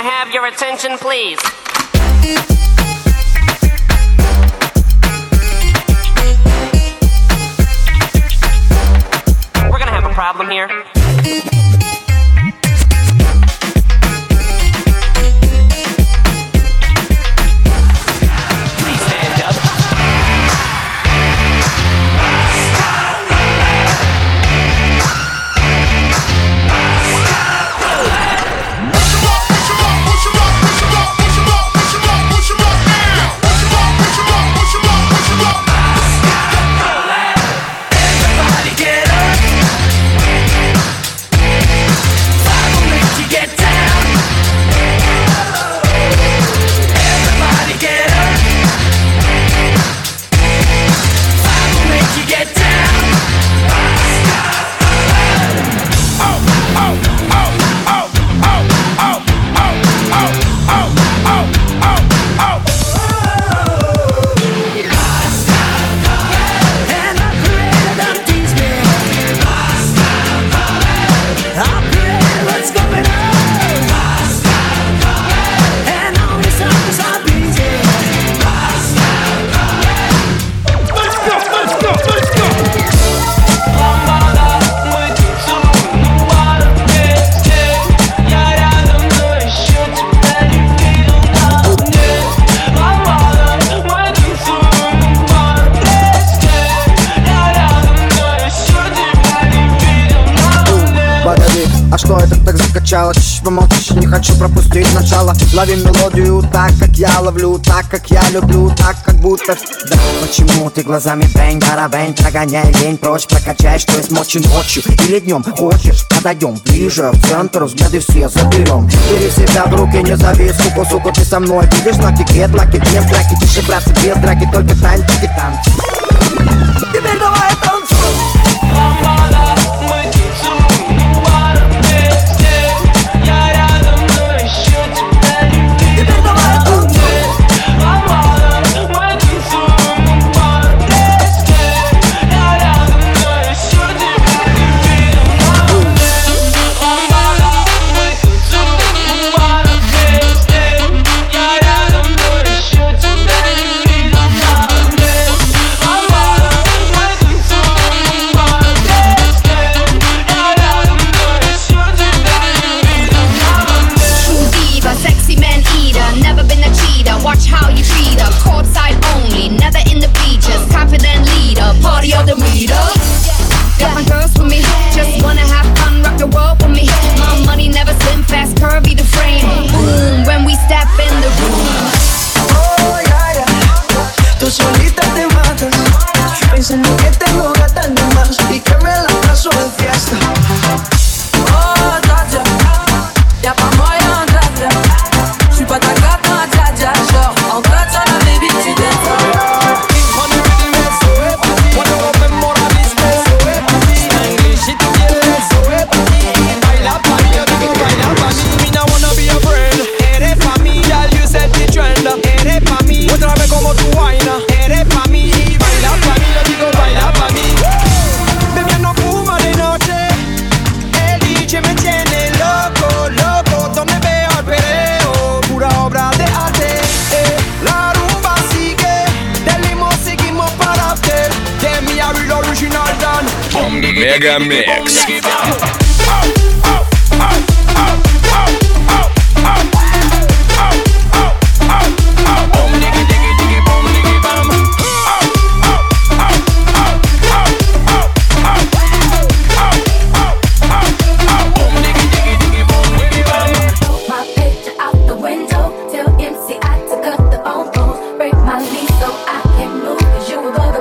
I have your attention, please? We're gonna have a problem here. Лови мелодию так, как я ловлю Так, как я люблю, так, как будто Да, почему ты глазами бэнь, барабэнь Прогоняй день прочь, прокачай, что есть мочи ночью Или днем, хочешь, подойдем Ближе, в центр, взгляды все заберем Бери себя в руки, не завис, сука, сука, ты со мной Видишь знаки, где драки, где драки Тише, братцы, без драки, только тань, тики-тан. Теперь давай танцуй. ahorita te matas. Pensando que tengo gatas más y que me la paso de fiesta. Oh, ya vamos a Mega Mix. Window, tell MC I to cut the phone break my knee so I can move. Cause you were gonna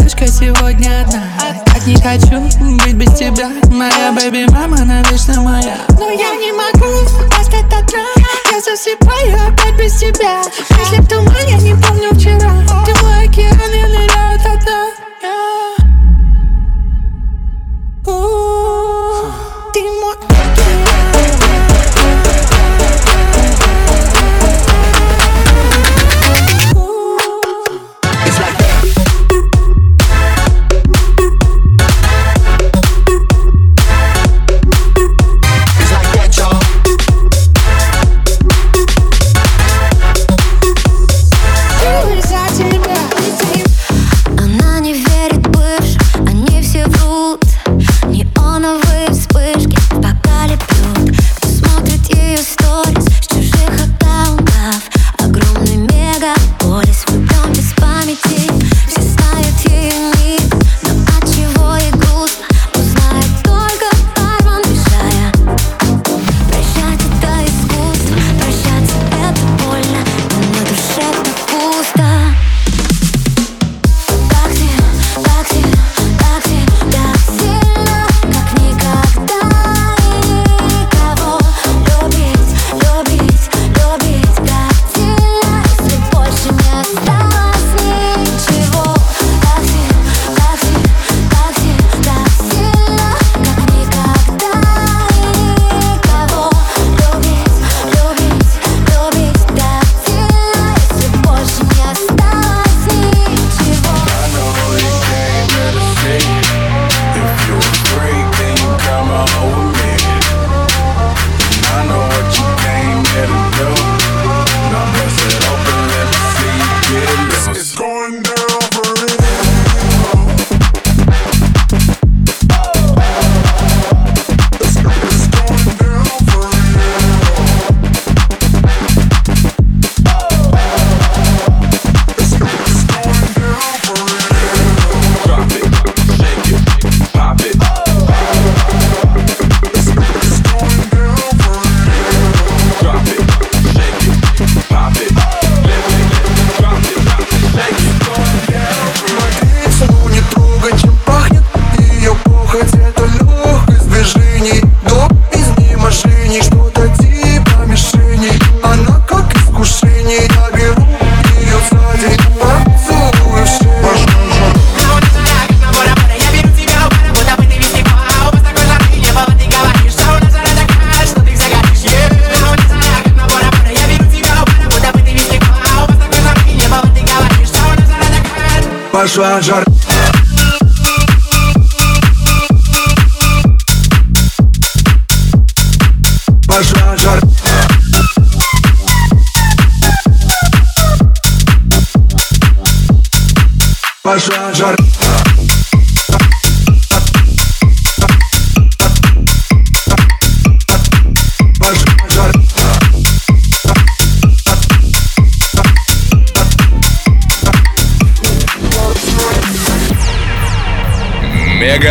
Девушка сегодня одна. А Так не хочу быть без тебя. Моя бэби-мама навечно моя. Но я не могу остаться одна. Я засыпаю опять без тебя. Если в тумане, не помню вчера. Ты мой океан пошла жар. Пошла жар. Пошла жар.